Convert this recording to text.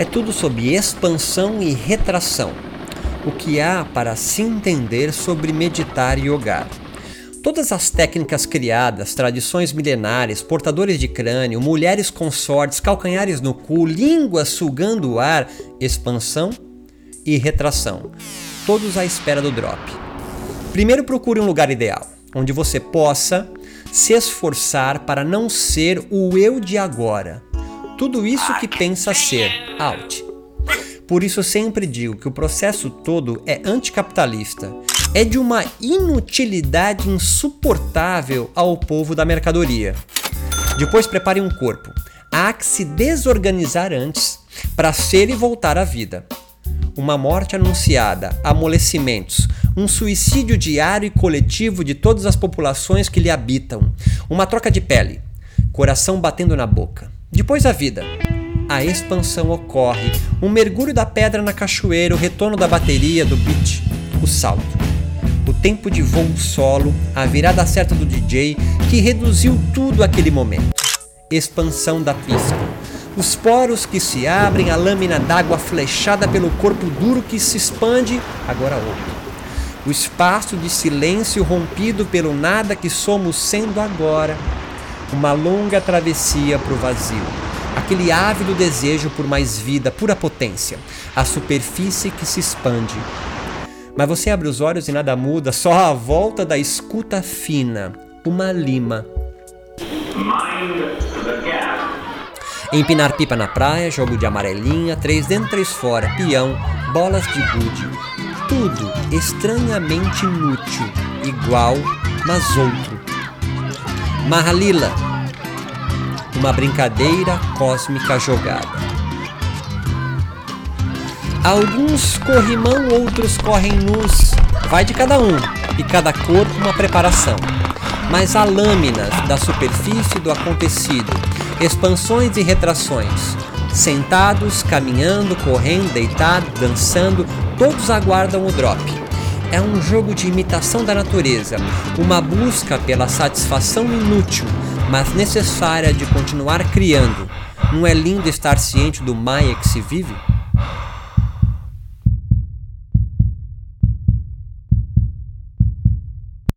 É tudo sobre expansão e retração. O que há para se entender sobre meditar e yoga. Todas as técnicas criadas, tradições milenares, portadores de crânio, mulheres consortes, calcanhares no cu, línguas sugando o ar, expansão e retração. Todos à espera do drop. Primeiro procure um lugar ideal, onde você possa se esforçar para não ser o eu de agora, tudo isso que pensa ser out. Por isso sempre digo que o processo todo é anticapitalista. É de uma inutilidade insuportável ao povo da mercadoria. Depois prepare um corpo. Há que se desorganizar antes para ser e voltar à vida. Uma morte anunciada, amolecimentos, um suicídio diário e coletivo de todas as populações que lhe habitam, uma troca de pele, coração batendo na boca. Depois a vida. A expansão ocorre, um mergulho da pedra na cachoeira, o retorno da bateria, do beat, o salto. O tempo de voo solo, a virada certa do DJ, que reduziu tudo aquele momento. Expansão da pista. Os poros que se abrem, a lâmina d'água flechada pelo corpo duro que se expande, agora outro. O espaço de silêncio rompido pelo nada que somos sendo agora, uma longa travessia para o vazio. Aquele ávido desejo por mais vida, pura potência, a superfície que se expande. Mas você abre os olhos e nada muda, só a volta da escuta fina, uma lima. Empinar pipa na praia, jogo de amarelinha, três dentro, três fora, peão, bolas de gude. Tudo estranhamente inútil, igual, mas outro. Mahalila, uma brincadeira cósmica jogada. Alguns corrimão, outros correm nus, vai de cada um, e cada corpo uma preparação. Mas há lâminas da superfície do acontecido, expansões e retrações. Sentados, caminhando, correndo, deitados, dançando, todos aguardam o drop é um jogo de imitação da natureza, uma busca pela satisfação inútil, mas necessária de continuar criando. Não é lindo estar ciente do Maia que se vive?